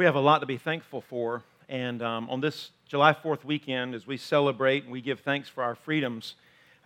We have a lot to be thankful for. And um, on this July 4th weekend, as we celebrate and we give thanks for our freedoms,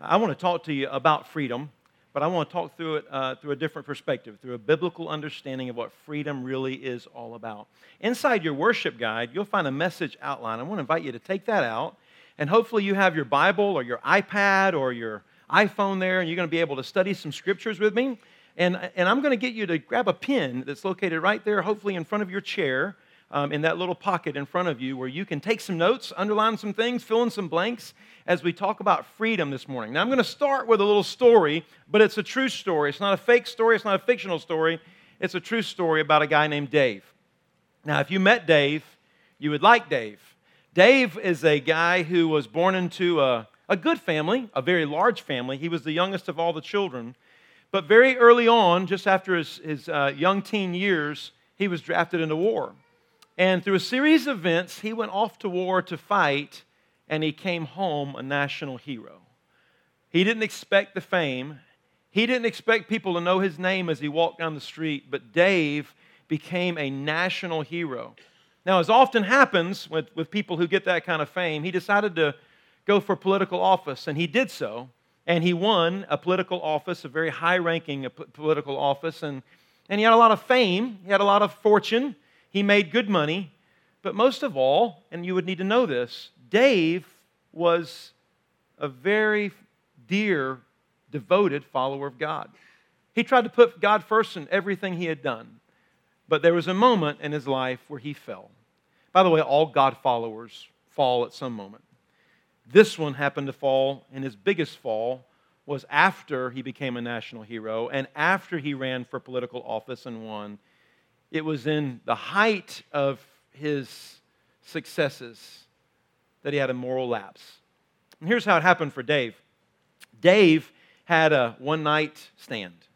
I want to talk to you about freedom, but I want to talk through it uh, through a different perspective, through a biblical understanding of what freedom really is all about. Inside your worship guide, you'll find a message outline. I want to invite you to take that out, and hopefully, you have your Bible or your iPad or your iPhone there, and you're going to be able to study some scriptures with me. And, and I'm going to get you to grab a pen that's located right there, hopefully in front of your chair, um, in that little pocket in front of you, where you can take some notes, underline some things, fill in some blanks as we talk about freedom this morning. Now, I'm going to start with a little story, but it's a true story. It's not a fake story, it's not a fictional story. It's a true story about a guy named Dave. Now, if you met Dave, you would like Dave. Dave is a guy who was born into a, a good family, a very large family. He was the youngest of all the children. But very early on, just after his, his uh, young teen years, he was drafted into war. And through a series of events, he went off to war to fight, and he came home a national hero. He didn't expect the fame, he didn't expect people to know his name as he walked down the street, but Dave became a national hero. Now, as often happens with, with people who get that kind of fame, he decided to go for political office, and he did so and he won a political office, a very high ranking uh, political office, and, and he had a lot of fame, he had a lot of fortune, he made good money. But most of all, and you would need to know this, Dave was a very dear, devoted follower of God. He tried to put God first in everything he had done. But there was a moment in his life where he fell. By the way, all God followers fall at some moment. This one happened to fall, and his biggest fall was after he became a national hero and after he ran for political office and won. It was in the height of his successes that he had a moral lapse. And here's how it happened for Dave Dave had a one night stand,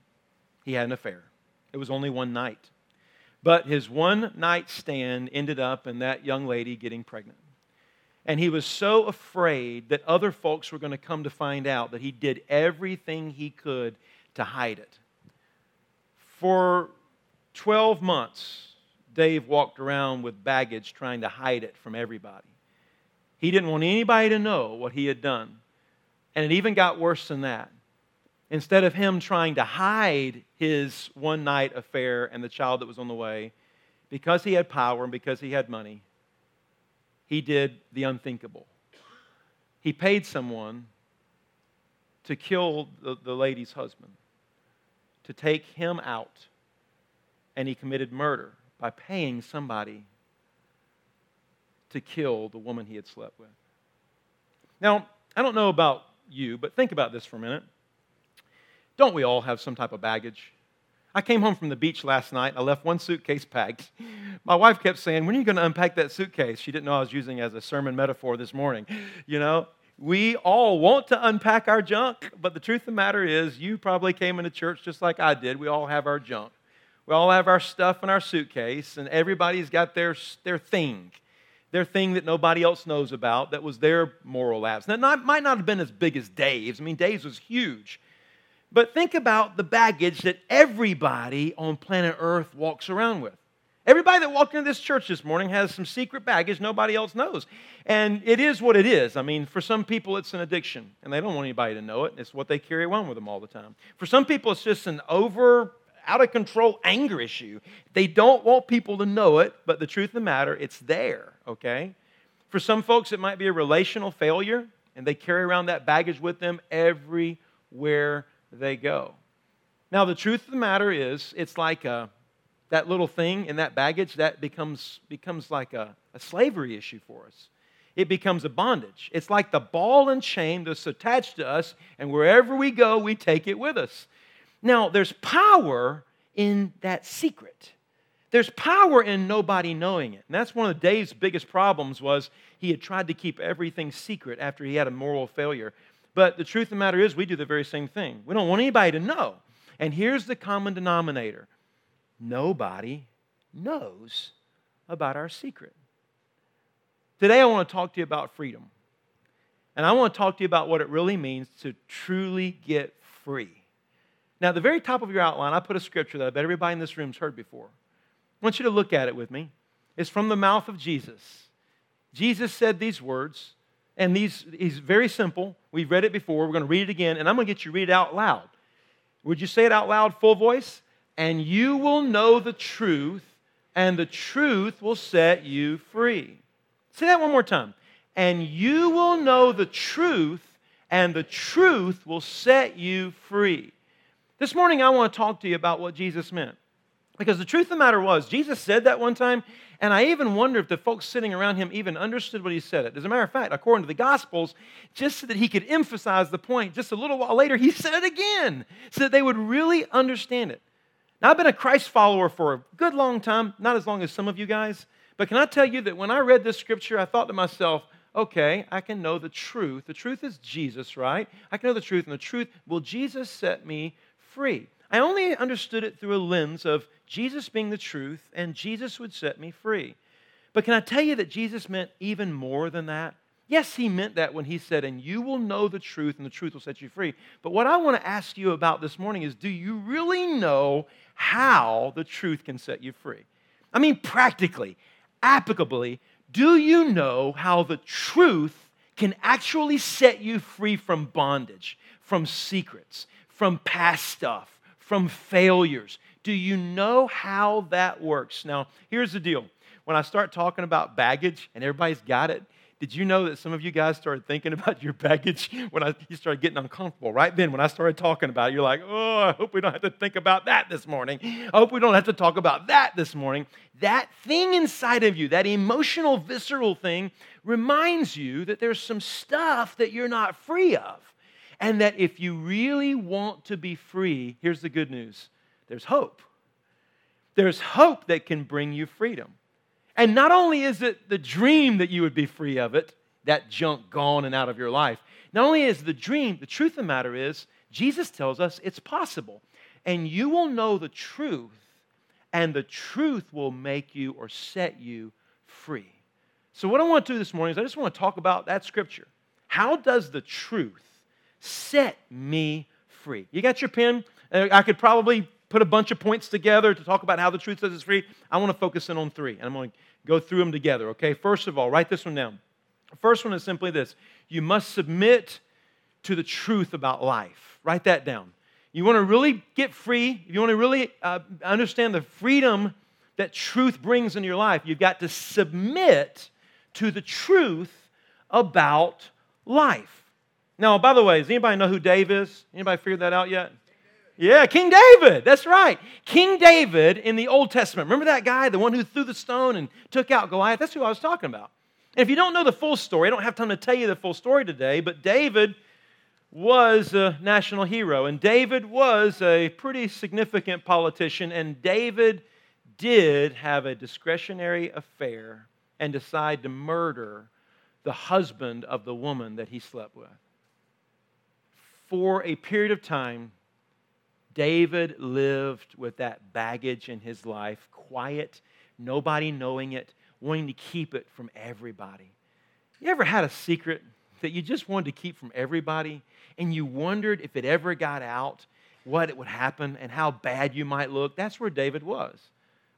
he had an affair. It was only one night. But his one night stand ended up in that young lady getting pregnant. And he was so afraid that other folks were going to come to find out that he did everything he could to hide it. For 12 months, Dave walked around with baggage trying to hide it from everybody. He didn't want anybody to know what he had done. And it even got worse than that. Instead of him trying to hide his one night affair and the child that was on the way, because he had power and because he had money, he did the unthinkable. He paid someone to kill the, the lady's husband, to take him out, and he committed murder by paying somebody to kill the woman he had slept with. Now, I don't know about you, but think about this for a minute. Don't we all have some type of baggage? I came home from the beach last night. I left one suitcase packed. My wife kept saying, When are you going to unpack that suitcase? She didn't know I was using as a sermon metaphor this morning. You know, we all want to unpack our junk, but the truth of the matter is, you probably came into church just like I did. We all have our junk. We all have our stuff in our suitcase, and everybody's got their, their thing, their thing that nobody else knows about that was their moral lapse. Now, it might not have been as big as Dave's. I mean, Dave's was huge. But think about the baggage that everybody on planet Earth walks around with. Everybody that walked into this church this morning has some secret baggage nobody else knows. And it is what it is. I mean, for some people, it's an addiction, and they don't want anybody to know it. It's what they carry around with them all the time. For some people, it's just an over, out of control anger issue. They don't want people to know it, but the truth of the matter, it's there, okay? For some folks, it might be a relational failure, and they carry around that baggage with them everywhere they go. Now, the truth of the matter is, it's like a, that little thing in that baggage that becomes, becomes like a, a slavery issue for us. It becomes a bondage. It's like the ball and chain that's attached to us, and wherever we go, we take it with us. Now, there's power in that secret. There's power in nobody knowing it. And that's one of Dave's biggest problems was he had tried to keep everything secret after he had a moral failure. But the truth of the matter is, we do the very same thing. We don't want anybody to know. And here's the common denominator nobody knows about our secret. Today, I want to talk to you about freedom. And I want to talk to you about what it really means to truly get free. Now, at the very top of your outline, I put a scripture that I bet everybody in this room's heard before. I want you to look at it with me. It's from the mouth of Jesus. Jesus said these words, and these is very simple. We've read it before. We're going to read it again, and I'm going to get you to read it out loud. Would you say it out loud, full voice? And you will know the truth, and the truth will set you free. Say that one more time. And you will know the truth, and the truth will set you free. This morning, I want to talk to you about what Jesus meant. Because the truth of the matter was, Jesus said that one time, and I even wonder if the folks sitting around him even understood what he said it. As a matter of fact, according to the Gospels, just so that he could emphasize the point, just a little while later, he said it again, so that they would really understand it. Now, I've been a Christ follower for a good long time, not as long as some of you guys, but can I tell you that when I read this scripture, I thought to myself, okay, I can know the truth. The truth is Jesus, right? I can know the truth, and the truth, will Jesus set me free? I only understood it through a lens of Jesus being the truth, and Jesus would set me free. But can I tell you that Jesus meant even more than that? Yes, he meant that when he said, and you will know the truth, and the truth will set you free. But what I want to ask you about this morning is do you really know how the truth can set you free? I mean, practically, applicably, do you know how the truth can actually set you free from bondage, from secrets, from past stuff? from failures. Do you know how that works? Now, here's the deal. When I start talking about baggage and everybody's got it, did you know that some of you guys started thinking about your baggage when I, you started getting uncomfortable? Right then, when I started talking about it, you're like, oh, I hope we don't have to think about that this morning. I hope we don't have to talk about that this morning. That thing inside of you, that emotional, visceral thing, reminds you that there's some stuff that you're not free of. And that if you really want to be free, here's the good news there's hope. There's hope that can bring you freedom. And not only is it the dream that you would be free of it, that junk gone and out of your life, not only is the dream, the truth of the matter is, Jesus tells us it's possible. And you will know the truth, and the truth will make you or set you free. So, what I want to do this morning is I just want to talk about that scripture. How does the truth set me free. You got your pen? Uh, I could probably put a bunch of points together to talk about how the truth sets us free. I want to focus in on three, and I'm going to go through them together, okay? First of all, write this one down. First one is simply this you must submit to the truth about life. Write that down. You want to really get free, if you want to really uh, understand the freedom that truth brings in your life, you've got to submit to the truth about life. Now, by the way, does anybody know who Dave is? Anybody figured that out yet? Yeah, King David. That's right. King David in the Old Testament. Remember that guy, the one who threw the stone and took out Goliath? That's who I was talking about. And if you don't know the full story, I don't have time to tell you the full story today, but David was a national hero, and David was a pretty significant politician, and David did have a discretionary affair and decide to murder the husband of the woman that he slept with for a period of time, David lived with that baggage in his life, quiet, nobody knowing it, wanting to keep it from everybody. You ever had a secret that you just wanted to keep from everybody and you wondered if it ever got out, what it would happen and how bad you might look? That's where David was.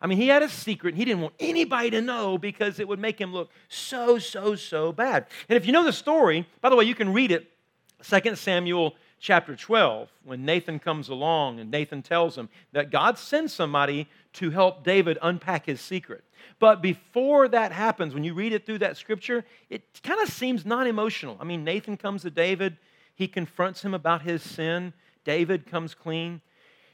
I mean, he had a secret. and He didn't want anybody to know because it would make him look so, so, so bad. And if you know the story, by the way, you can read it 2 Samuel chapter 12, when Nathan comes along and Nathan tells him that God sends somebody to help David unpack his secret. But before that happens, when you read it through that scripture, it kind of seems non emotional. I mean, Nathan comes to David, he confronts him about his sin. David comes clean.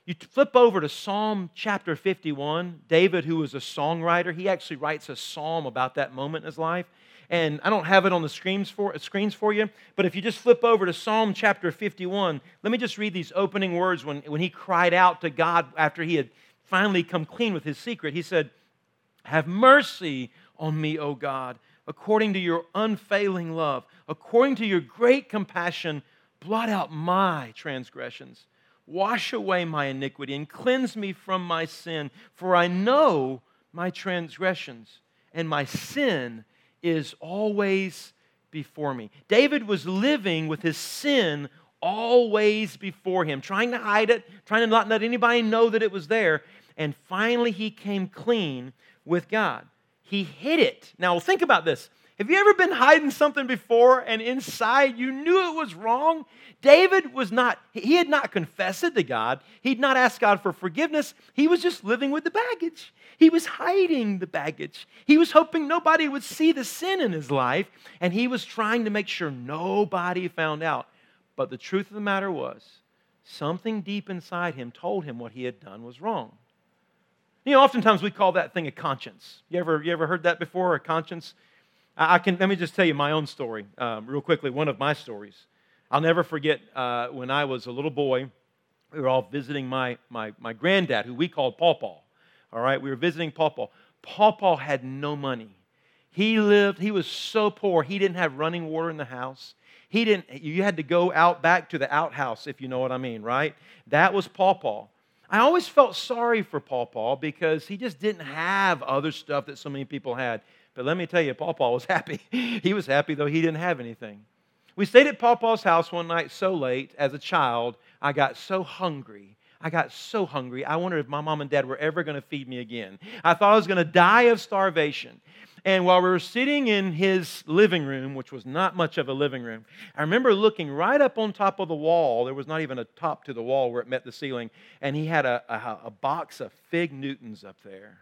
You flip over to Psalm chapter 51. David, who was a songwriter, he actually writes a psalm about that moment in his life and I don't have it on the screens for, screens for you, but if you just flip over to Psalm chapter 51, let me just read these opening words when, when he cried out to God after he had finally come clean with his secret. He said, Have mercy on me, O God, according to your unfailing love, according to your great compassion, blot out my transgressions. Wash away my iniquity and cleanse me from my sin, for I know my transgressions, and my sin is always before me. David was living with his sin always before him, trying to hide it, trying to not let anybody know that it was there. And finally, he came clean with God. he hid it. Now, think about this. Have you ever been hiding something before and inside you knew it was wrong? David was not, he had not confessed it to God. He'd not asked God for forgiveness. He was just living with the baggage. He was hiding the baggage. He was hoping nobody would see the sin in his life, and he was trying to make sure nobody found out. But the truth of the matter was, something deep inside him told him what he had done was wrong. You know, oftentimes we call that thing a conscience. You ever, you ever heard that before, a conscience? I, can, let me just tell you my own story um, real quickly, one of my stories. I'll never forget uh, when I was a little boy, we were all visiting my, my, my granddad, who we called Paw Paw. All right, we were visiting Paw Paw. Paw Paw had no money. He lived, he was so poor, he didn't have running water in the house. He didn't, you had to go out back to the outhouse, if you know what I mean, right? That was Paw Paw. I always felt sorry for Paw Paw because he just didn't have other stuff that so many people had. But let me tell you, Paw Paw was happy. he was happy though he didn't have anything. We stayed at Paw Paw's house one night so late as a child, I got so hungry. I got so hungry. I wondered if my mom and dad were ever going to feed me again. I thought I was going to die of starvation. And while we were sitting in his living room, which was not much of a living room, I remember looking right up on top of the wall. There was not even a top to the wall where it met the ceiling. And he had a, a, a box of Fig Newtons up there.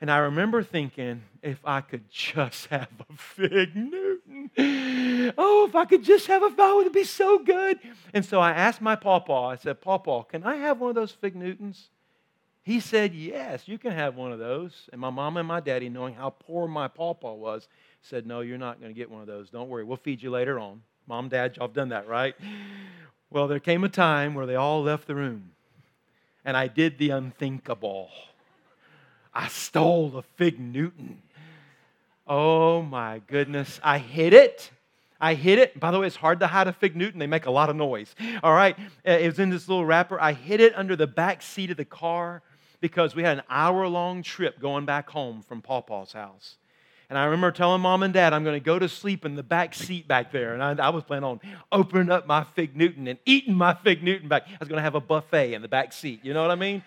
And I remember thinking, if I could just have a Fig Newton. Oh, if I could just have a oh, that would be so good. And so I asked my pawpaw, I said, Pawpaw, can I have one of those Fig Newtons? He said, Yes, you can have one of those. And my mom and my daddy, knowing how poor my pawpaw was, said, No, you're not going to get one of those. Don't worry, we'll feed you later on. Mom, dad, y'all have done that, right? Well, there came a time where they all left the room, and I did the unthinkable. I stole a Fig Newton. Oh my goodness. I hid it. I hid it. By the way, it's hard to hide a Fig Newton. They make a lot of noise. All right. Uh, it was in this little wrapper. I hid it under the back seat of the car because we had an hour long trip going back home from Paw Paw's house. And I remember telling mom and dad, I'm going to go to sleep in the back seat back there. And I, I, was planning on opening up my Fig Newton and eating my Fig Newton back. I was going to have a buffet in the back seat. You know what I mean?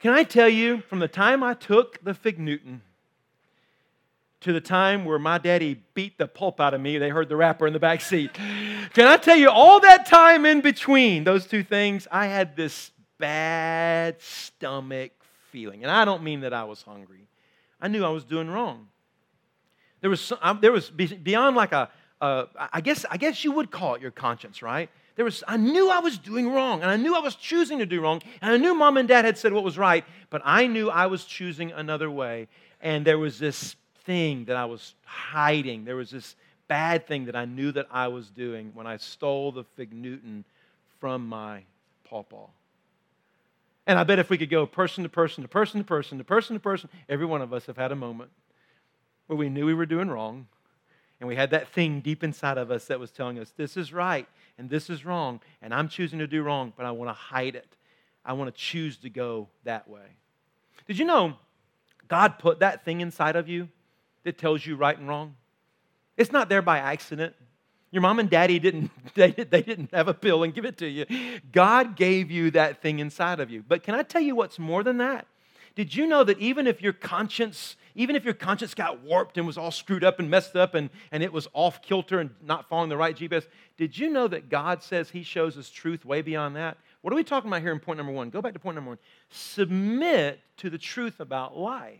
Can I tell you, from the time I took the Fig Newton to the time where my daddy beat the pulp out of me, they heard the wrapper in the back seat. Can I tell you, all that time in between those two things, I had this bad stomach feeling. And I don't mean that I was hungry, I knew I was doing wrong. There was, some, there was beyond like a, I guess, I guess you would call it your conscience, right? There was, I knew I was doing wrong, and I knew I was choosing to do wrong, and I knew mom and dad had said what was right, but I knew I was choosing another way. And there was this thing that I was hiding. There was this bad thing that I knew that I was doing when I stole the Fig Newton from my pawpaw. And I bet if we could go person to person to person to person to person to person, every one of us have had a moment where we knew we were doing wrong and we had that thing deep inside of us that was telling us this is right and this is wrong and I'm choosing to do wrong, but I want to hide it. I want to choose to go that way. Did you know God put that thing inside of you that tells you right and wrong? It's not there by accident. Your mom and daddy didn't, they, they didn't have a pill and give it to you. God gave you that thing inside of you. But can I tell you what's more than that? Did you know that even if your conscience, even if your conscience got warped and was all screwed up and messed up and, and it was off kilter and not following the right GPS, did you know that God says He shows us truth way beyond that? What are we talking about here in point number one? Go back to point number one. Submit to the truth about life.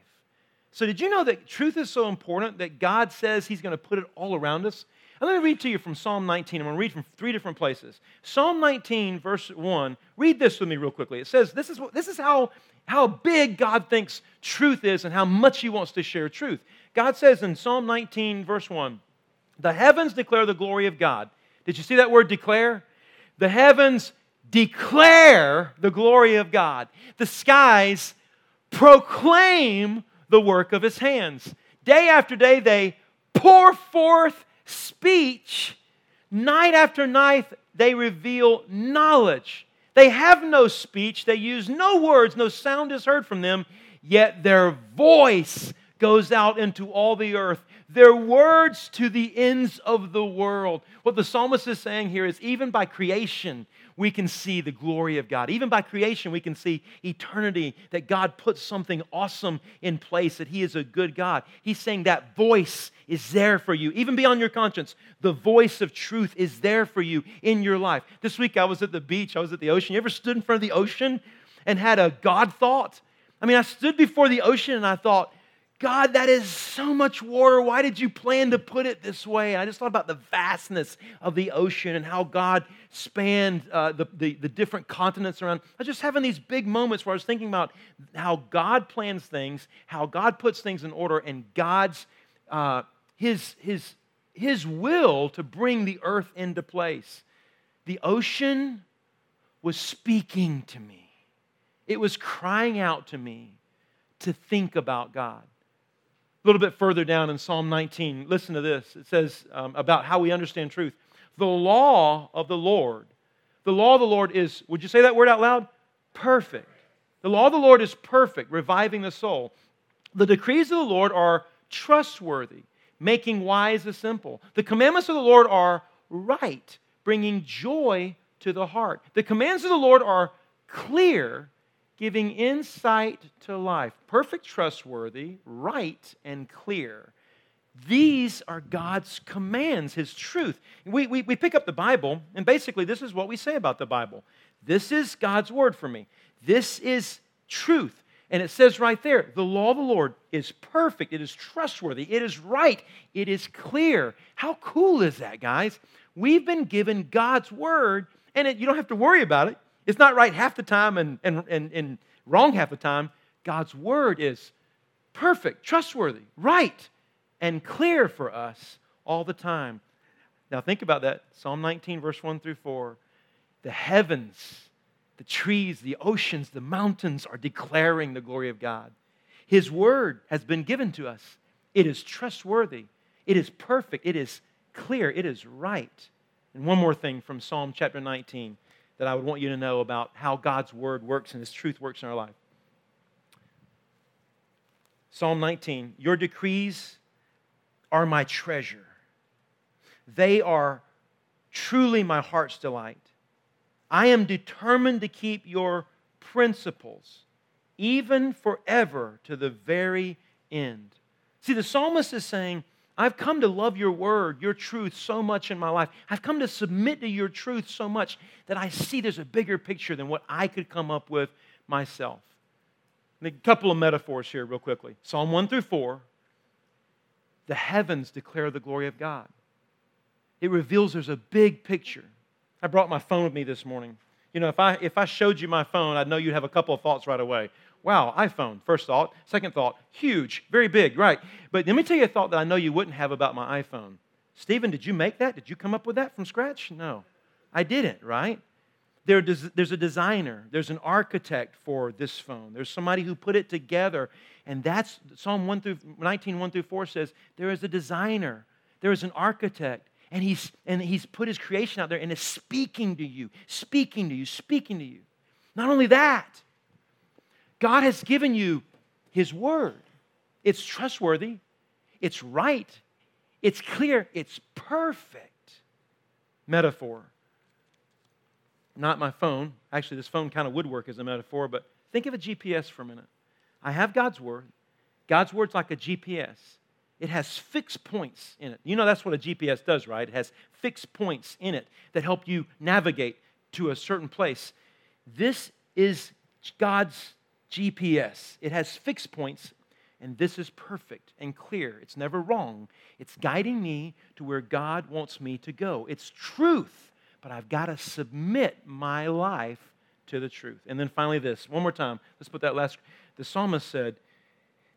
So, did you know that truth is so important that God says He's going to put it all around us? And let me read to you from Psalm 19. I'm going to read from three different places. Psalm 19, verse 1. Read this with me real quickly. It says, This is, what, this is how, how big God thinks truth is and how much He wants to share truth. God says in Psalm 19, verse 1, The heavens declare the glory of God. Did you see that word declare? The heavens declare the glory of God. The skies proclaim the work of his hands. Day after day, they pour forth speech. Night after night, they reveal knowledge. They have no speech, they use no words, no sound is heard from them, yet their voice goes out into all the earth. Their words to the ends of the world. What the psalmist is saying here is even by creation, we can see the glory of God. Even by creation, we can see eternity, that God puts something awesome in place, that He is a good God. He's saying that voice is there for you, even beyond your conscience. The voice of truth is there for you in your life. This week, I was at the beach, I was at the ocean. You ever stood in front of the ocean and had a God thought? I mean, I stood before the ocean and I thought, God, that is so much water. Why did you plan to put it this way? And I just thought about the vastness of the ocean and how God spanned uh, the, the, the, different continents around. I was just having these big moments where I was thinking about how God plans things, how God puts things in order, and God's, uh, his, his, his will to bring the earth into place. The ocean was speaking to me, it was crying out to me to think about God. A little bit further down in Psalm 19, listen to this. It says um, about how we understand truth. The law of the Lord, the law of the Lord is, would you say that word out loud? Perfect. The law of the Lord is perfect, reviving the soul. The decrees of the Lord are trustworthy, making wise the simple. The commandments of the Lord are right, bringing joy to the heart. The commands of the Lord are clear, giving insight to life. Perfect, trustworthy, right, and clear. These are God's commands, His truth. We, we, we pick up the Bible, and basically, this is what we say about the Bible. This is God's word for me. This is truth. And it says right there the law of the Lord is perfect, it is trustworthy, it is right, it is clear. How cool is that, guys? We've been given God's word, and it, you don't have to worry about it. It's not right half the time and, and, and, and wrong half the time. God's word is perfect, trustworthy, right, and clear for us all the time. Now, think about that. Psalm 19, verse 1 through 4. The heavens, the trees, the oceans, the mountains are declaring the glory of God. His word has been given to us. It is trustworthy, it is perfect, it is clear, it is right. And one more thing from Psalm chapter 19 that I would want you to know about how God's word works and his truth works in our life. Psalm 19 Your decrees are my treasure, they are truly my heart's delight. I am determined to keep your principles, even forever to the very end. See, the psalmist is saying, I've come to love your word, your truth so much in my life. I've come to submit to your truth so much that I see there's a bigger picture than what I could come up with myself. A couple of metaphors here, real quickly. Psalm 1 through 4 the heavens declare the glory of God. It reveals there's a big picture. I brought my phone with me this morning. You know, if I, if I showed you my phone, I'd know you'd have a couple of thoughts right away. Wow, iPhone, first thought. Second thought, huge, very big, right. But let me tell you a thought that I know you wouldn't have about my iPhone. Stephen, did you make that? Did you come up with that from scratch? No, I didn't, right? There, there's a designer, there's an architect for this phone. There's somebody who put it together. And that's Psalm 1 through 19, 1 through 4 says, there is a designer, there is an architect, and he's, and he's put his creation out there and is speaking to you, speaking to you, speaking to you. Not only that, God has given you His Word. It's trustworthy, it's right, it's clear, it's perfect. Metaphor. Not my phone. Actually, this phone kind of would work as a metaphor, but think of a GPS for a minute. I have God's Word. God's Word's like a GPS. It has fixed points in it. You know that's what a GPS does, right? It has fixed points in it that help you navigate to a certain place. This is God's GPS. It has fixed points, and this is perfect and clear. It's never wrong. It's guiding me to where God wants me to go. It's truth, but I've got to submit my life to the truth. And then finally, this one more time. Let's put that last. The psalmist said,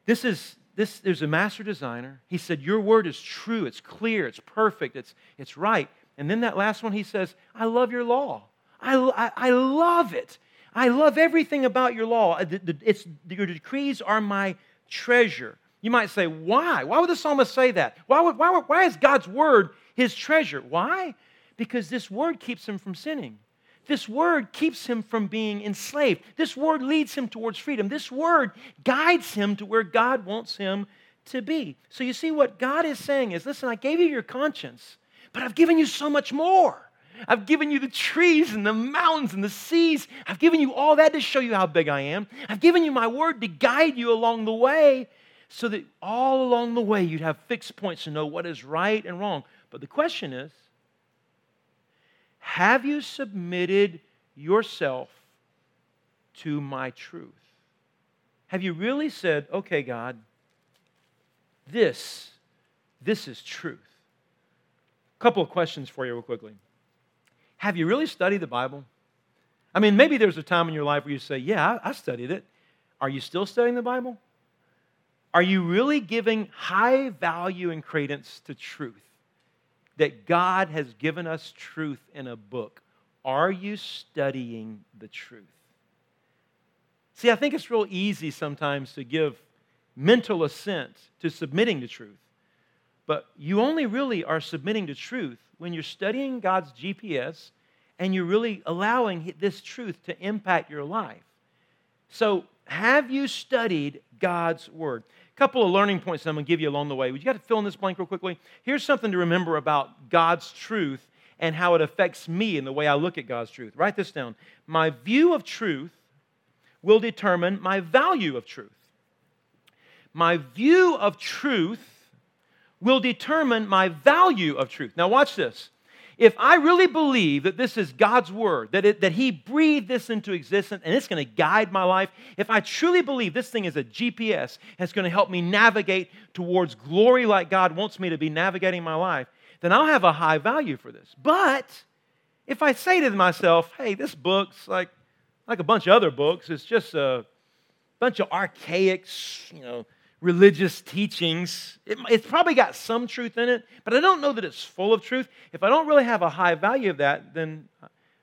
This is. This, there's a master designer. He said, Your word is true, it's clear, it's perfect, it's, it's right. And then that last one, he says, I love your law. I, I, I love it. I love everything about your law. Uh, it's, your decrees are my treasure. You might say, why? Why would the psalmist say that? Why, would, why, why is God's word his treasure? Why? Because this word keeps him from sinning. This word keeps him from being enslaved. This word leads him towards freedom. This word guides him to where God wants him to be. So you see, what God is saying is listen, I gave you your conscience, but I've given you so much more. I've given you the trees and the mountains and the seas. I've given you all that to show you how big I am. I've given you my word to guide you along the way so that all along the way you'd have fixed points to know what is right and wrong. But the question is have you submitted yourself to my truth? Have you really said, okay, God, this, this is truth? A couple of questions for you, real quickly. Have you really studied the Bible? I mean, maybe there's a time in your life where you say, Yeah, I, studied it. Are you still studying the Bible? Are you really giving high value and credence to truth? That God has given us truth in a book. Are you studying the truth? See, I think it's real easy sometimes to give mental assent to submitting to truth. But you only really are submitting to truth when you're studying God's GPS and you're really allowing this truth to impact your life. So, have you studied God's Word? A couple of learning points I'm going to give you along the way. You got to fill in this blank real quickly? Here's something to remember about God's truth and how it affects me and the way I look at God's truth. Write this down. My view of truth will determine my value of truth. My view of truth will determine my value of truth. Now, watch this. If I really believe that this is God's word, that, it, that He breathed this into existence and it's going to guide my life, if I truly believe this thing is a GPS that's going to help me navigate towards glory like God wants me to be navigating my life, then I'll have a high value for this. But if I say to myself, hey, this book's like, like a bunch of other books, it's just a bunch of archaic, you know, religious teachings. It, it's probably got some truth in it, but I don't know that it's full of truth. If I don't really have a high value of that, then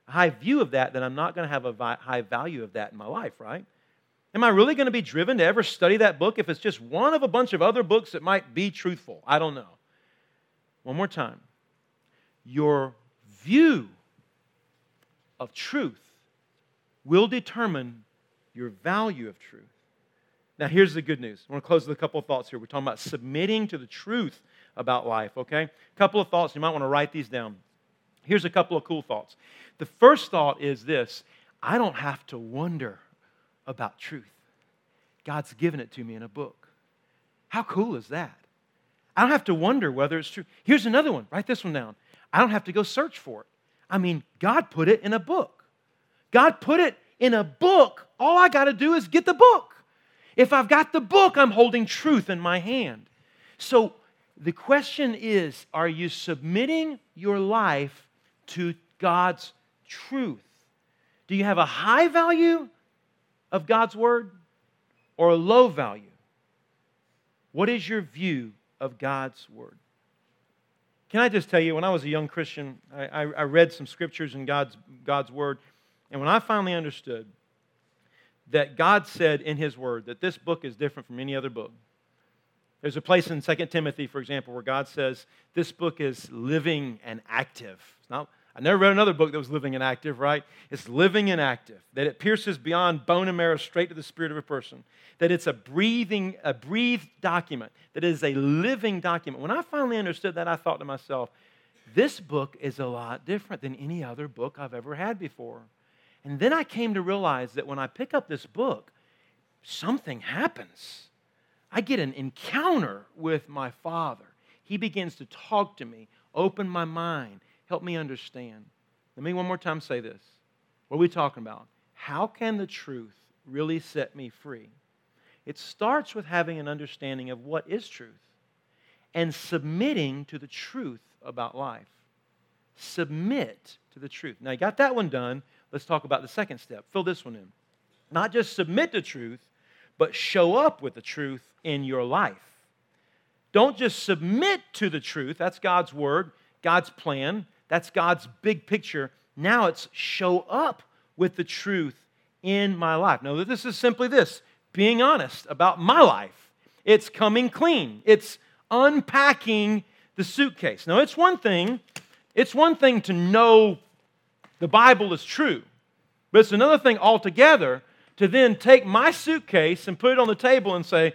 a high view of that, then I'm not going to have a vi- high value of that in my life, right? Am I really going to be driven to ever study that book if it's just one of a bunch of other books that might be truthful? I don't know. One more time. Your view of truth will determine your value of truth. Now, here's the good news. I want to close with a couple of thoughts here. We're talking about submitting to the truth about life, okay? A couple of thoughts. You might want to write these down. Here's a couple of cool thoughts. The first thought is this I don't have to wonder about truth. God's given it to me in a book. How cool is that? I don't have to wonder whether it's true. Here's another one. Write this one down. I don't have to go search for it. I mean, God put it in a book. God put it in a book. All I got to do is get the book. If I've got the book, I'm holding truth in my hand. So the question is are you submitting your life to God's truth? Do you have a high value of God's word or a low value? What is your view of God's word? Can I just tell you, when I was a young Christian, I, I, I read some scriptures in God's, God's word, and when I finally understood that God said in His Word that this book is different from any other book. There's a place in 2 Timothy, for example, where God says this book is living and active. It's not, I never read another book that was living and active, right? It's living and active, that it pierces beyond bone and marrow straight to the spirit of a person, that it's a breathing, a breathed document, that it is a living document. When I finally understood that, I thought to myself, this book is a lot different than any other book I've ever had before. And then I came to realize that when I pick up this book, something happens. I get an encounter with my Father. He begins to talk to me, open my mind, help me understand. Let me one more time say this. What are we talking about? How can the truth really set me free? It starts with having an understanding of what is truth and submitting to the truth about life. Submit to the truth. Now, you got that one done. Let's talk about the second step. Fill this one in. Not just submit to truth, but show up with the truth in your life. Don't just submit to the truth. That's God's word, God's plan, that's God's big picture. Now it's show up with the truth in my life. Now, this is simply this being honest about my life. It's coming clean. It's unpacking the suitcase. Now, it's one thing, it's one thing to know the Bible is true. But it's another thing altogether to then take my suitcase and put it on the table and say,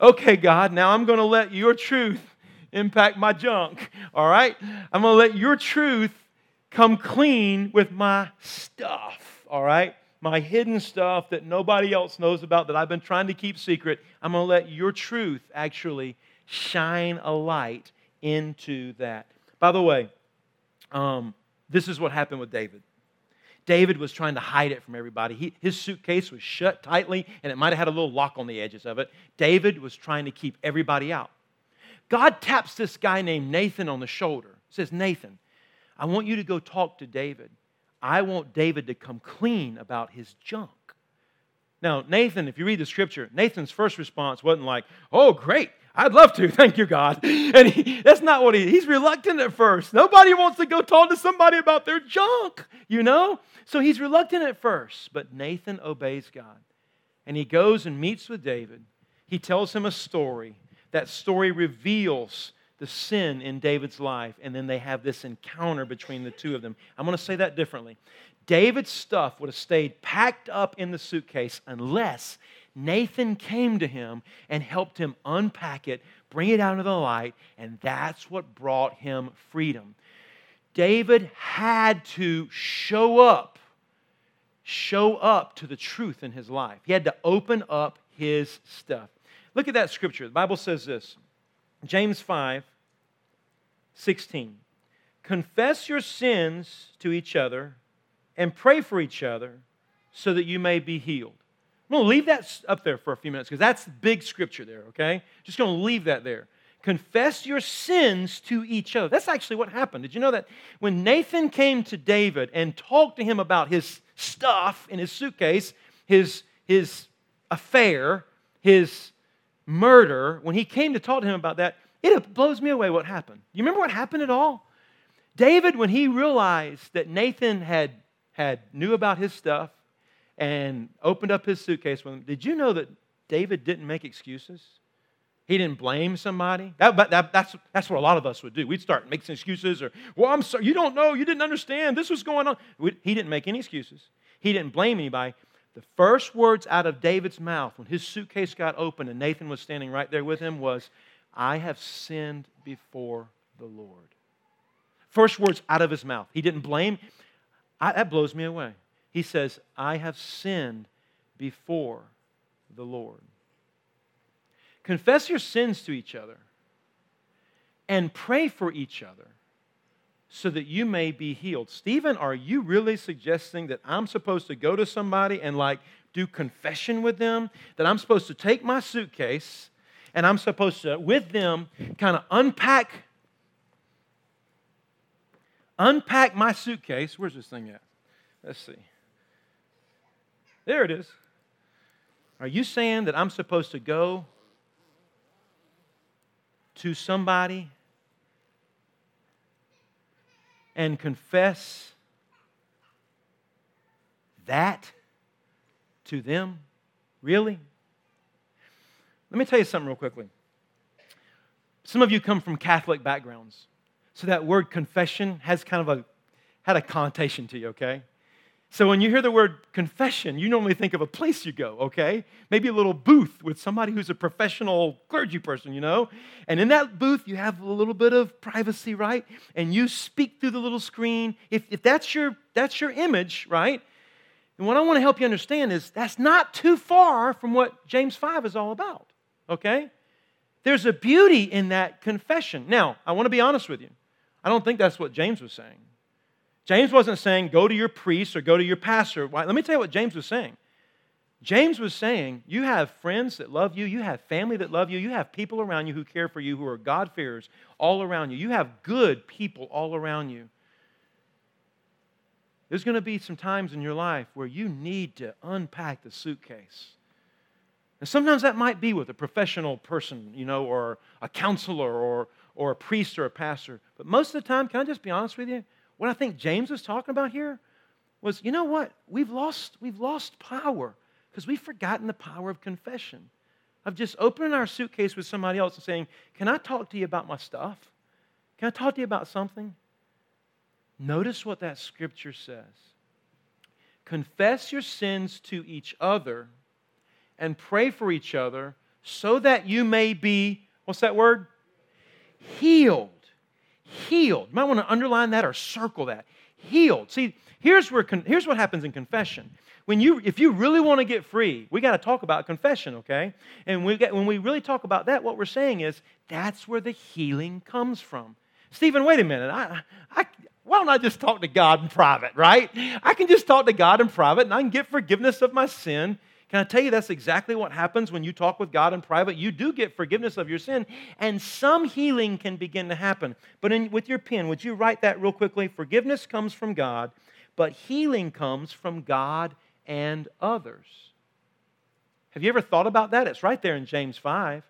okay, God, now I'm going to let your truth impact my junk. All right? I'm going to let your truth come clean with my stuff, all right? My hidden stuff that nobody else knows about that I've been trying to keep secret. I'm going to let your truth actually shine a light into that. By the way, um, this is what happened with David. David was trying to hide it from everybody. He, his suitcase was shut tightly, and it might have had a little lock on the edges of it. David was trying to keep everybody out. God taps this guy named Nathan on the shoulder. Says, Nathan, I want you to go talk to David. I want David to come clean about his junk. Now, Nathan, if you read the scripture, Nathan's first response wasn't like, oh, great, I'd love to, thank you, God. And he, that's not what he, he's reluctant at first. Nobody wants to go talk to somebody about their junk, you know? So he's reluctant at first, but Nathan obeys God. And he goes and meets with David. He tells him a story. That story reveals the sin in David's life, and then they have this encounter between the two of them. I'm going to say that differently. David's stuff would have stayed packed up in the suitcase unless Nathan came to him and helped him unpack it, bring it out into the light, and that's what brought him freedom. David had to show up, show up to the truth in his life. He had to open up his stuff. Look at that scripture. The Bible says this James 5 16. Confess your sins to each other and pray for each other so that you may be healed. I'm going to leave that up there for a few minutes because that's big scripture there, okay? Just going to leave that there. Confess your sins to each other. That's actually what happened. Did you know that when Nathan came to David and talked to him about his stuff in his suitcase, his, his affair, his murder, when he came to talk to him about that, it blows me away what happened. You remember what happened at all? David, when he realized that Nathan had, had knew about his stuff and opened up his suitcase with him, did you know that David didn't make excuses? He didn't blame somebody. That, that, that's, that's what a lot of us would do. We'd start making excuses or, well, I'm sorry, you don't know, you didn't understand, this was going on. We, he didn't make any excuses. He didn't blame anybody. The first words out of David's mouth when his suitcase got open and Nathan was standing right there with him was, I have sinned before the Lord. First words out of his mouth. He didn't blame. I, that blows me away. He says, I have sinned before the Lord. Confess your sins to each other and pray for each other so that you may be healed. Stephen, are you really suggesting that I'm supposed to go to somebody and like do confession with them? That I'm supposed to take my suitcase and I'm supposed to, with them, kind of unpack unpack my suitcase. Where's this thing at? Let's see. There it is. Are you saying that I'm supposed to go to somebody and confess that to them? Really? Let me tell you something real quickly. Some of you come from Catholic backgrounds, so that word confession has kind of a had a connotation to you, okay? So when you hear the word confession, you normally think of a place you go, okay? Maybe a little booth with somebody who's a professional clergy person, you know? And in that booth, you have a little bit of privacy, right? And you speak through the little screen. If, if that's, your, that's your image, right? And what I want to help you understand is that's not too far from what James 5 is all about, okay? There's a beauty in that confession. Now, I want to be honest with you. I don't think that's what James was saying. James wasn't saying go to your priest or go to your pastor. Why? Let me tell you what James was saying. James was saying, You have friends that love you, you have family that love you, you have people around you who care for you, who are God-fearers all around you. You have good people all around you. There's going to be some times in your life where you need to unpack the suitcase. And sometimes that might be with a professional person, you know, or a counselor or, or a priest or a pastor. But most of the time, can I just be honest with you? What I think James was talking about here was, you know what? We've lost, we've lost power because we've forgotten the power of confession. Of just opening our suitcase with somebody else and saying, Can I talk to you about my stuff? Can I talk to you about something? Notice what that scripture says. Confess your sins to each other and pray for each other so that you may be, what's that word? Healed healed. You might want to underline that or circle that. healed. See, here's, where, here's what happens in confession. When you, if you really want to get free, we got to talk about confession, okay? And we get, when we really talk about that, what we're saying is that's where the healing comes from. Stephen, wait a minute. I, I, why don't I just talk to God in private, right? I can just talk to God in private and I can get forgiveness of my sin. Can I tell you that's exactly what happens when you talk with God in private? You do get forgiveness of your sin, and some healing can begin to happen. But in, with your pen, would you write that real quickly? Forgiveness comes from God, but healing comes from God and others. Have you ever thought about that? It's right there in James 5.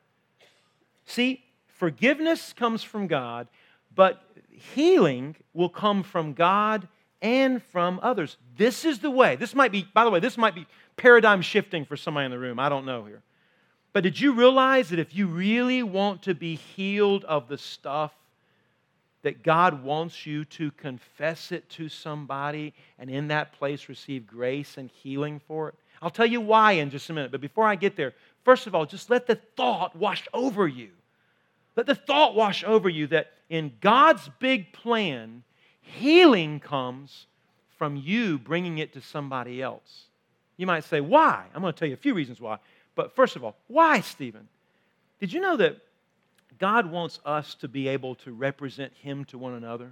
See, forgiveness comes from God, but healing will come from God and from others. This is the way. This might be, by the way, this might be paradigm shifting for somebody in the room. I don't know here. But did you realize that if you really want to be healed of the stuff that God wants you to confess it to somebody and in that place receive grace and healing for it? I'll tell you why in just a minute. But before I get there, first of all, just let the thought wash over you. Let the thought wash over you that in God's big plan, healing comes from you bringing it to somebody else. You might say, why? I'm going to tell you a few reasons why. But first of all, why, Stephen? Did you know that God wants us to be able to represent Him to one another?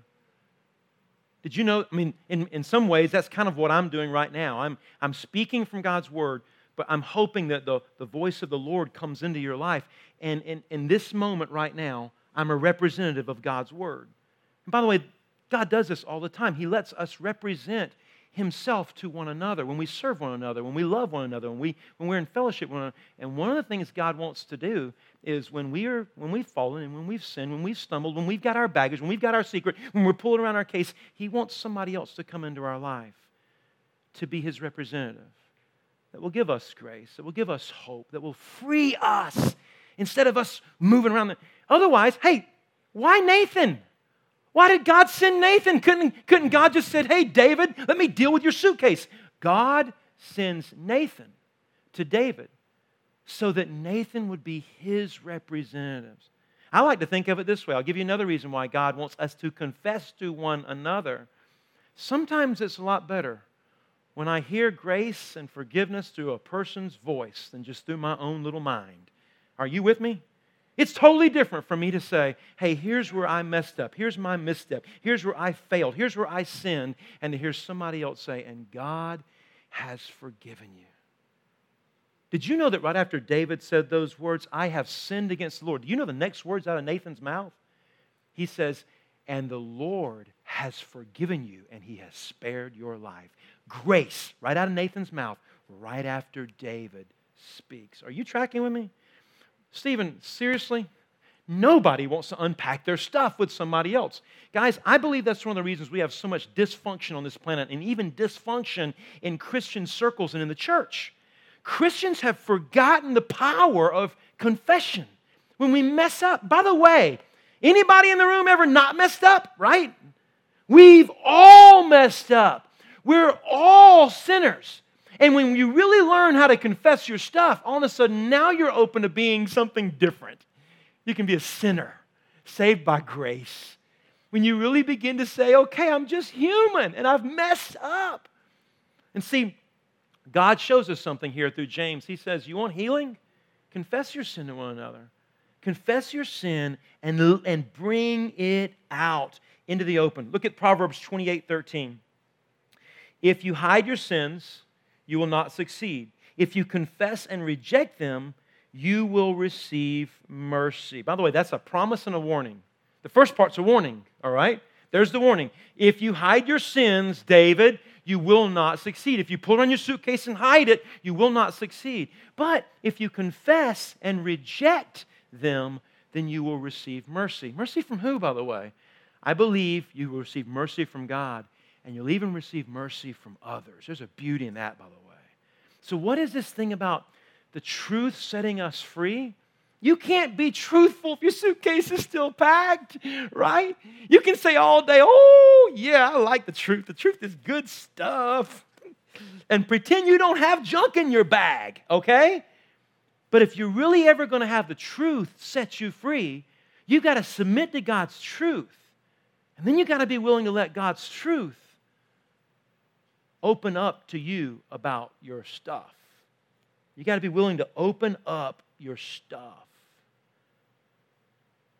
Did you know? I mean, in, in some ways, that's kind of what I'm doing right now. I'm, I'm speaking from God's Word, but I'm hoping that the, the voice of the Lord comes into your life. And in, in this moment right now, I'm a representative of God's Word. And by the way, God does this all the time. He lets us represent himself to one another, when we serve one another, when we love one another, when, we, when we're in fellowship with one another. And one of the things God wants to do is when, we are, when we've fallen and when we've sinned, when we've stumbled, when we've got our baggage, when we've got our secret, when we're pulling around our case, He wants somebody else to come into our life to be His representative that will give us grace, that will give us hope, that will free us instead of us moving around. The, otherwise, hey, why Nathan? Why did God send Nathan? Couldn't, couldn't God just said, hey, David, let me deal with your suitcase? God sends Nathan to David so that Nathan would be his representatives. I like to think of it this way. I'll give you another reason why God wants us to confess to one another. Sometimes it's a lot better when I hear grace and forgiveness through a person's voice than just through my own little mind. Are you with me? It's totally different for me to say, hey, here's where I messed up. Here's my misstep. Here's where I failed. Here's where I sinned. And to hear somebody else say, and God has forgiven you. Did you know that right after David said those words, I have sinned against the Lord? Do you know the next words out of Nathan's mouth? He says, and the Lord has forgiven you and he has spared your life. Grace, right out of Nathan's mouth, right after David speaks. Are you tracking with me? Stephen, seriously? Nobody wants to unpack their stuff with somebody else. Guys, I believe that's one of the reasons we have so much dysfunction on this planet and even dysfunction in Christian circles and in the church. Christians have forgotten the power of confession when we mess up. By the way, anybody in the room ever not messed up, right? We've all messed up. We're all sinners. And when you really learn how to confess your stuff, all of a sudden now you're open to being something different. You can be a sinner, saved by grace. When you really begin to say, okay, I'm just human and I've messed up. And see, God shows us something here through James. He says, You want healing? Confess your sin to one another. Confess your sin and, and bring it out into the open. Look at Proverbs 28 13. If you hide your sins, you will not succeed. If you confess and reject them, you will receive mercy. By the way, that's a promise and a warning. The first part's a warning, all right? There's the warning. If you hide your sins, David, you will not succeed. If you pull it on your suitcase and hide it, you will not succeed. But if you confess and reject them, then you will receive mercy. Mercy from who, by the way? I believe you will receive mercy from God and you'll even receive mercy from others. There's a beauty in that, by the way. So, what is this thing about the truth setting us free? You can't be truthful if your suitcase is still packed, right? You can say all day, oh, yeah, I like the truth. The truth is good stuff. And pretend you don't have junk in your bag, okay? But if you're really ever going to have the truth set you free, you've got to submit to God's truth. And then you've got to be willing to let God's truth open up to you about your stuff. You got to be willing to open up your stuff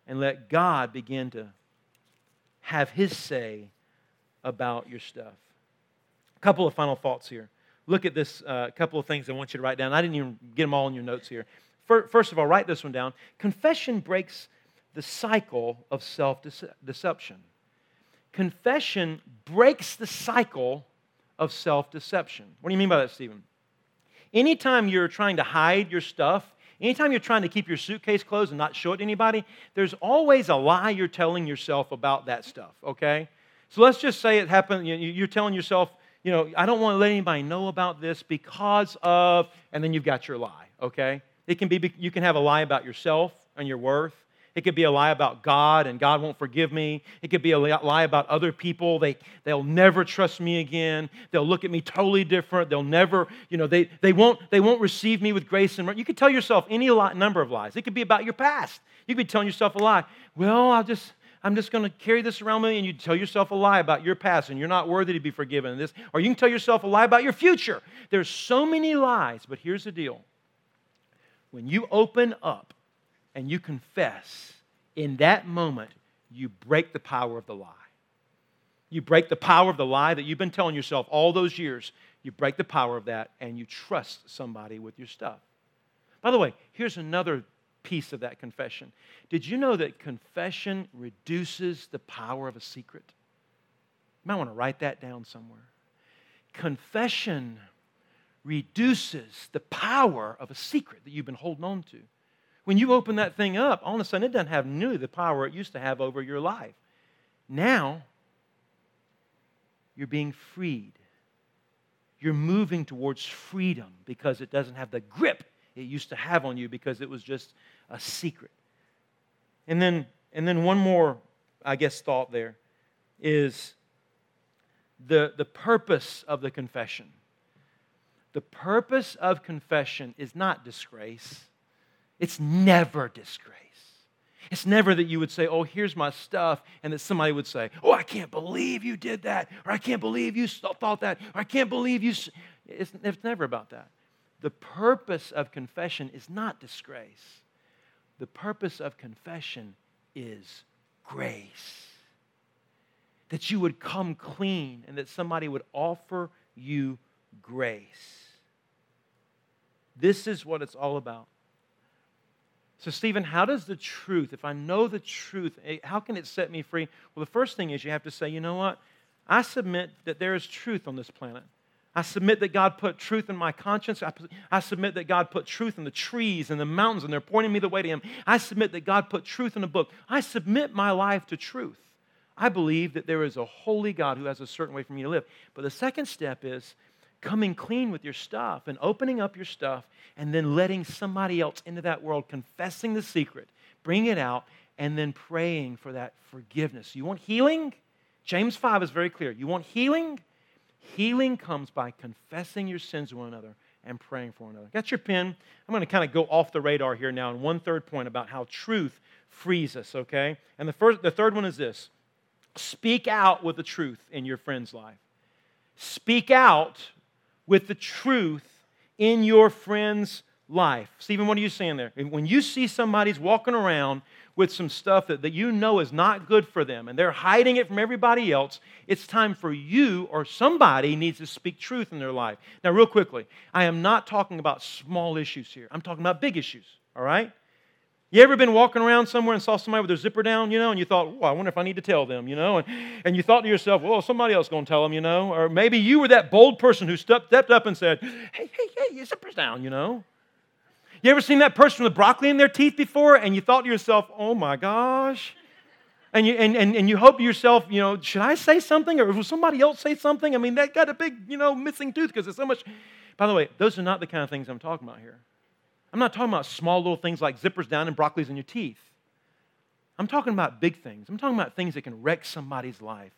and let God begin to have His say about your stuff. A couple of final thoughts here. Look at this uh, couple of things I want you to write down. I didn't even get them all in your notes here. First of all, write this one down. Confession breaks the cycle of self deception. Confession breaks the cycle of self deception. What do you mean by that, Stephen? Anytime you're trying to hide your stuff, anytime you're trying to keep your suitcase closed and not show it to anybody, there's always a lie you're telling yourself about that stuff, okay? So let's just say it happened, you're telling yourself, you know, I don't want to let anybody know about this because of, and then you've got your lie, okay? It can be, you can have a lie about yourself and your worth. It could be a lie about God and God won't forgive me. It could be a lie about other people. They, they'll never trust me again. They'll look at me totally different. They'll never, you know, they, they, won't, they won't receive me with grace and mercy. You could tell yourself any number of lies. It could be about your past. You could be telling yourself a lie. Well, I'll just, I'm just going to carry this around with me, and you tell yourself a lie about your past and you're not worthy to be forgiven. This, or you can tell yourself a lie about your future. There's so many lies, but here's the deal. When you open up and you confess, in that moment, you break the power of the lie. You break the power of the lie that you've been telling yourself all those years. You break the power of that and you trust somebody with your stuff. By the way, here's another piece of that confession. Did you know that confession reduces the power of a secret? You might want to write that down somewhere. Confession reduces the power of a secret that you've been holding on to. When you open that thing up, all of a sudden it doesn't have nearly the power it used to have over your life. Now, you're being freed. You're moving towards freedom because it doesn't have the grip it used to have on you because it was just a secret. And then, and then one more, I guess, thought there is the, the purpose of the confession. The purpose of confession is not disgrace. It's never disgrace. It's never that you would say, Oh, here's my stuff, and that somebody would say, Oh, I can't believe you did that, or I can't believe you thought that, or I can't believe you. It's, it's never about that. The purpose of confession is not disgrace, the purpose of confession is grace. That you would come clean and that somebody would offer you grace. This is what it's all about. So, Stephen, how does the truth, if I know the truth, eh, how can it set me free? Well, the first thing is you have to say, you know what? I submit that there is truth on this planet. I submit that God put truth in my conscience. I, I, submit that God put truth in the trees and the mountains, and they're pointing me the way to Him. I submit that God put truth in a book. I submit my life to truth. I believe that there is a holy God who has a certain way for me to live. But the second step is coming clean with your stuff and opening up your stuff and then letting somebody else into that world, confessing the secret, bring it out, and then praying for that forgiveness. You want healing? James 5 is very clear. You want healing? Healing comes by confessing your sins to one another and praying for one another. Got your pen? I'm going to kind of go off the radar here now and one third point about how truth frees us, okay? And the first the third one is this. Speak out with the truth in your friend's life. Speak out with the truth in your friend's life. Stephen, what are you saying there? When you see somebody's walking around with some stuff that, that you know is not good for them and they're hiding it from everybody else, it's time for you or somebody needs to speak truth in their life. Now, real quickly, I am not talking about small issues here. I'm talking about big issues, all right? You ever been walking around somewhere and saw somebody with their zipper down, you know, and you thought, oh, I wonder if I need to tell them, you know? And, and you thought to yourself, well, somebody else going to tell them, you know? Or maybe you were that bold person who stepped up and said, hey, hey, hey, your zipper's down, you know? You ever seen that person with broccoli in their teeth before and you thought to yourself, oh my gosh? And you, and, and, and you hope to yourself, you know, should I say something or will somebody else say something? I mean, that got a big, you know, missing tooth because there's so much. By the way, those are not the kind of things I'm talking about here. I'm not talking about small little things like zippers down and broccolis in your teeth. I'm talking about big things. I'm talking about things that can wreck somebody's life.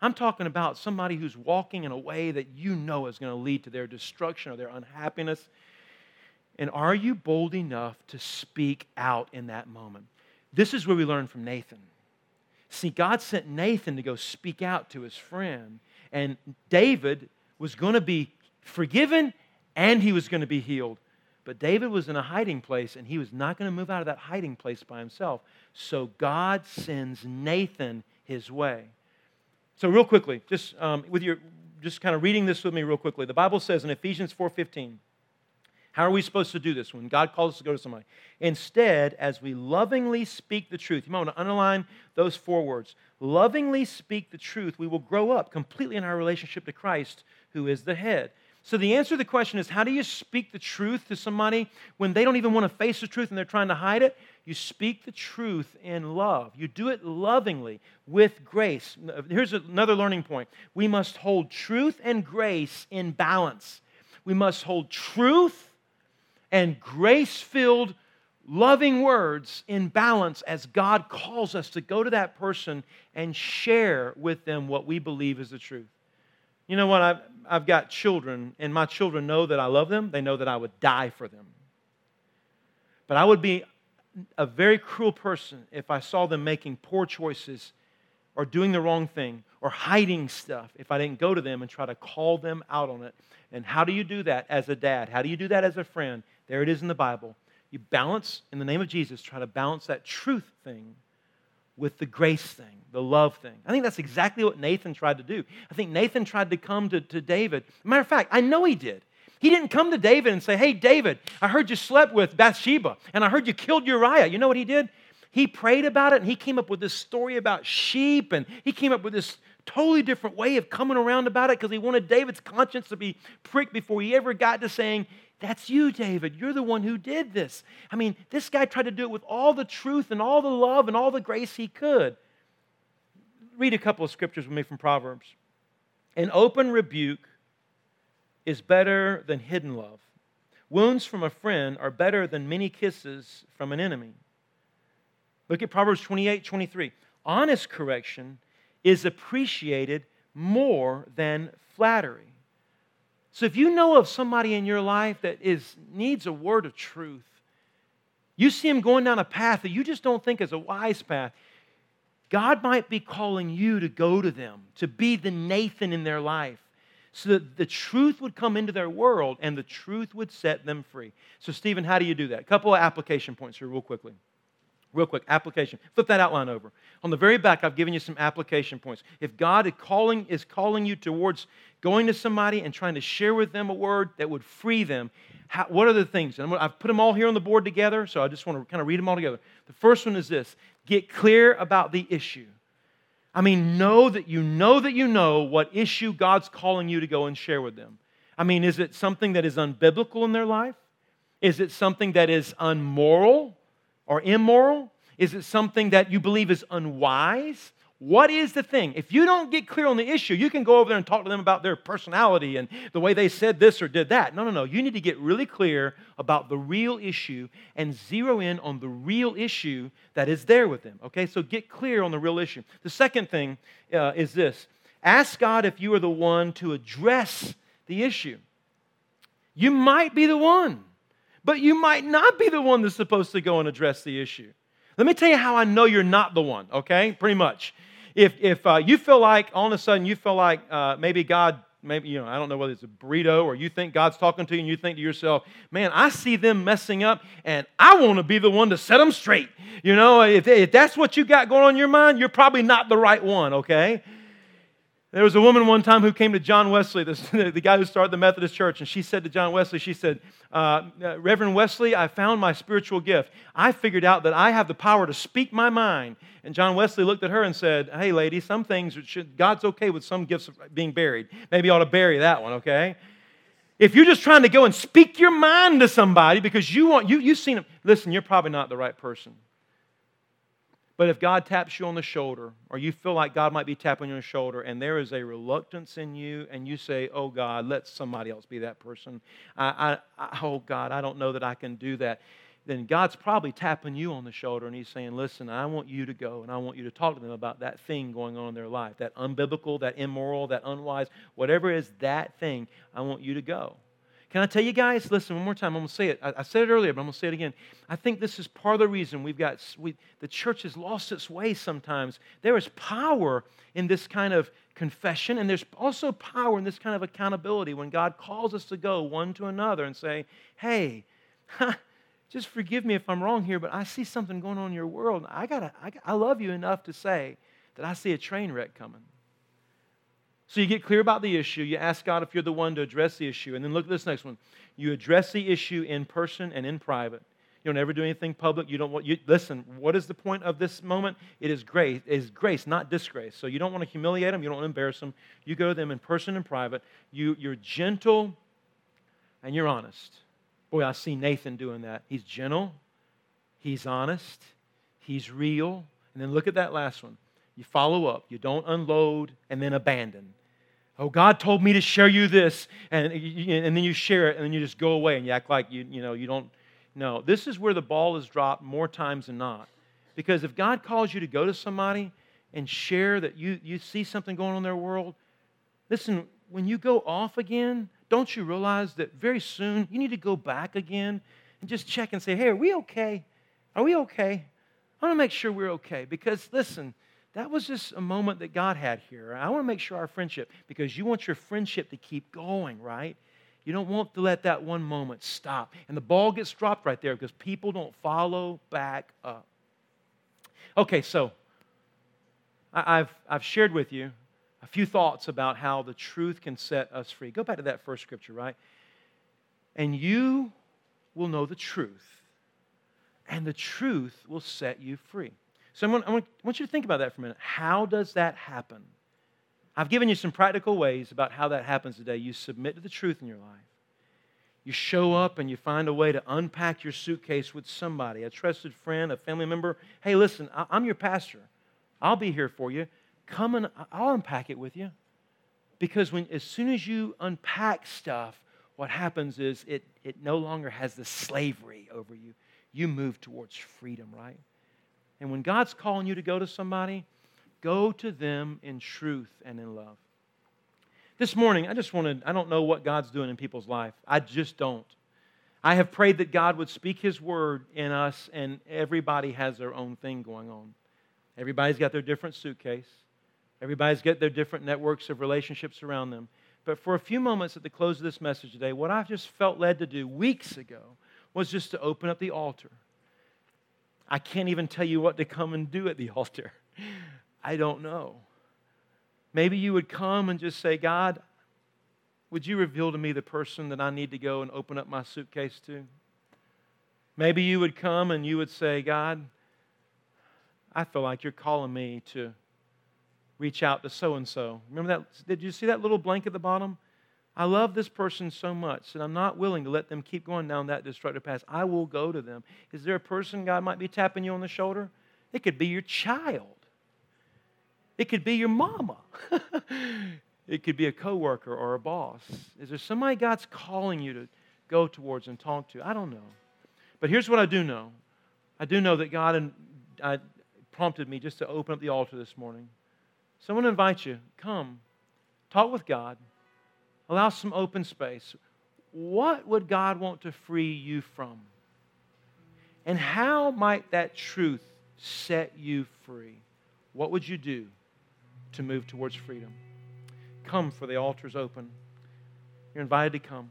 I'm talking about somebody who's walking in a way that you know is going to lead to their destruction or their unhappiness. And are you bold enough to speak out in that moment? This is where we learn from Nathan. See, God sent Nathan to go speak out to his friend. And David was going to be forgiven and he was going to be healed. But David was in a hiding place and he was not going to move out of that hiding place by himself. So God sends Nathan his way. So real quickly, just um, with your, just kind of reading this with me real quickly. The Bible says in Ephesians 4:15, how are we supposed to do this when God calls us to go to somebody? Instead, as we lovingly speak the truth, you might want to underline those four words. Lovingly speak the truth, we will grow up completely in our relationship to Christ, who is the head. So the answer to the question is how do you speak the truth to somebody when they don't even want to face the truth and they're trying to hide it? You speak the truth in love. You do it lovingly with grace. Here's another learning point. We must hold truth and grace in balance. We must hold truth and grace filled, loving words in balance as God calls us to go to that person and share with them what we believe is the truth. You know what? I've, I've got children, and my children know that I love them. They know that I would die for them. But I would be a very cruel person if I saw them making poor choices or doing the wrong thing or hiding stuff if I didn't go to them and try to call them out on it. And how do you do that as a dad? How do you do that as a friend? There it is in the Bible. You balance, in the name of Jesus, try to balance that truth thing with the grace thing, the love thing. I think that's exactly what Nathan tried to do. I think Nathan tried to come to, to David. Matter of fact, I know he did. He didn't come to David and say, Hey, David, I heard you slept with Bathsheba and I heard you killed Uriah. You know what he did? He prayed about it and he came up with this story about sheep and he came up with this totally different way of coming around about it because he wanted David's conscience to be pricked before he ever got to saying, that's you, David. You're the one who did this. I mean, this guy tried to do it with all the truth and all the love and all the grace he could. Read a couple of scriptures with me from Proverbs. An open rebuke is better than hidden love. Wounds from a friend are better than many kisses from an enemy. Look at Proverbs 28 23. Honest correction is appreciated more than flattery. So if you know of somebody in your life that is, needs a word of truth, you see them going down a path that you just don't think is a wise path, God might be calling you to go to them, to be the Nathan in their life, so that the truth would come into their world and the truth would set them free. So, Stephen, how do you do that? A couple of application points here, real quickly. Real quick, application. Flip that outline over. On the very back, I've given you some application points. If God is calling, is calling you towards going to somebody and trying to share with them a word that would free them, how, what are the things? And I've put them all here on the board together, so I just want to kind of read them all together. The first one is this get clear about the issue. I mean, know that you know that you know what issue God's calling you to go and share with them. I mean, is it something that is unbiblical in their life? Is it something that is unmoral? Or immoral? Is it something that you believe is unwise? What is the thing? If you don't get clear on the issue, you can go over there and talk to them about their personality and the way they said this or did that. No, no, no. You need to get really clear about the real issue and zero in on the real issue that is there with them. Okay, so get clear on the real issue. The second thing uh, is this ask God if you are the one to address the issue. You might be the one but you might not be the one that's supposed to go and address the issue. Let me tell you how I know you're not the one, okay? Pretty much. If, if uh, you feel like all of a sudden you feel like uh, maybe God, maybe, you know, I don't know whether it's a burrito or you think God's talking to you and you think to yourself, man, I see them messing up and I want to be the one to set them straight. You know, if, if that's what you got going on in your mind, you're probably not the right one, okay? There was a woman one time who came to John Wesley, this, the guy who started the Methodist Church, and she said to John Wesley, she said, uh, uh, Reverend Wesley, I found my spiritual gift. I figured out that I have the power to speak my mind. And John Wesley looked at her and said, Hey, lady, some things, should, God's okay with some gifts being buried. Maybe you ought to bury that one, okay? If you're just trying to go and speak your mind to somebody because you want, you, you've seen them, listen, you're probably not the right person. But if God taps you on the shoulder, or you feel like God might be tapping you on the shoulder, and there is a reluctance in you, and you say, Oh God, let somebody else be that person. I, I, I, oh God, I don't know that I can do that. Then God's probably tapping you on the shoulder, and He's saying, Listen, I want you to go, and I want you to talk to them about that thing going on in their life that unbiblical, that immoral, that unwise, whatever is that thing, I want you to go. Can I tell you guys? Listen, one more time. I'm going to say it. I, I, said it earlier, but I'm going to say it again. I think this is part of the reason we've got, we, the church has lost its way sometimes. There is power in this kind of confession, and there's also power in this kind of accountability when God calls us to go one to another and say, hey, just forgive me if I'm wrong here, but I see something going on in your world. I, gotta, I, I love you enough to say that I see a train wreck coming. So you get clear about the issue. You ask God if you're the one to address the issue. And then look at this next one. You address the issue in person and in private. You don't ever do anything public. You don't want you listen, what is the point of this moment? It is grace, it is grace, not disgrace. So you don't want to humiliate them, you don't want to embarrass them. You go to them in person and private. You, you're gentle and you're honest. Boy, I see Nathan doing that. He's gentle, he's honest, he's real. And then look at that last one. You follow up. You don't unload and then abandon. Oh, God told me to share you this, and, and then you share it, and then you just go away and you act like you, you know you don't. No, this is where the ball is dropped more times than not. Because if God calls you to go to somebody and share that you, you see something going on in their world, listen, when you go off again, don't you realize that very soon you need to go back again and just check and say, hey, are we okay? Are we okay? I want to make sure we're okay. Because listen, that was just a moment that God had here. I want to make sure our friendship, because you want your friendship to keep going, right? You don't want to let that one moment stop. And the ball gets dropped right there because people don't follow back up. Okay, so I've, I've shared with you a few thoughts about how the truth can set us free. Go back to that first scripture, right? And you will know the truth, and the truth will set you free. So I want, you to think about that for a minute. How does that happen? I've given you some practical ways about how that happens today. You submit to the truth in your life. You show up and you find a way to unpack your suitcase with somebody, a trusted friend, a family member. Hey, listen, I'm your pastor. I'll be here for you. Come and I'll unpack it with you. Because when, as soon as you unpack stuff, what happens is it, it no longer has the slavery over you. You move towards freedom, right? And when God's calling you to go to somebody, go to them in truth and in love. This morning, I just wanted, I don't know what God's doing in people's life. I just don't. I have prayed that God would speak His word in us, and everybody has their own thing going on. Everybody's got their different suitcase, everybody's got their different networks of relationships around them. But for a few moments at the close of this message today, what I've just felt led to do weeks ago was just to open up the altar I can't even tell you what to come and do at the altar. I don't know. Maybe you would come and just say, God, would you reveal to me the person that I need to go and open up my suitcase to? Maybe you would come and you would say, God, I feel like you're calling me to reach out to so and so. Remember that? Did you see that little blank at the bottom? I love this person so much that I'm not willing to let them keep going down that destructive path. I will go to them. Is there a person God might be tapping you on the shoulder? It could be your child. It could be your mama. it could be a coworker or a boss. Is there somebody God's calling you to go towards and talk to? I don't know. But here's what I do know. I do know that God uh, prompted me just to open up the altar this morning. So I want to invite you, come, talk with God. Allow some open space. What would God want to free you from? And how might that truth set you free? What would you do to move towards freedom? Come, for the altar's open. You're invited to come.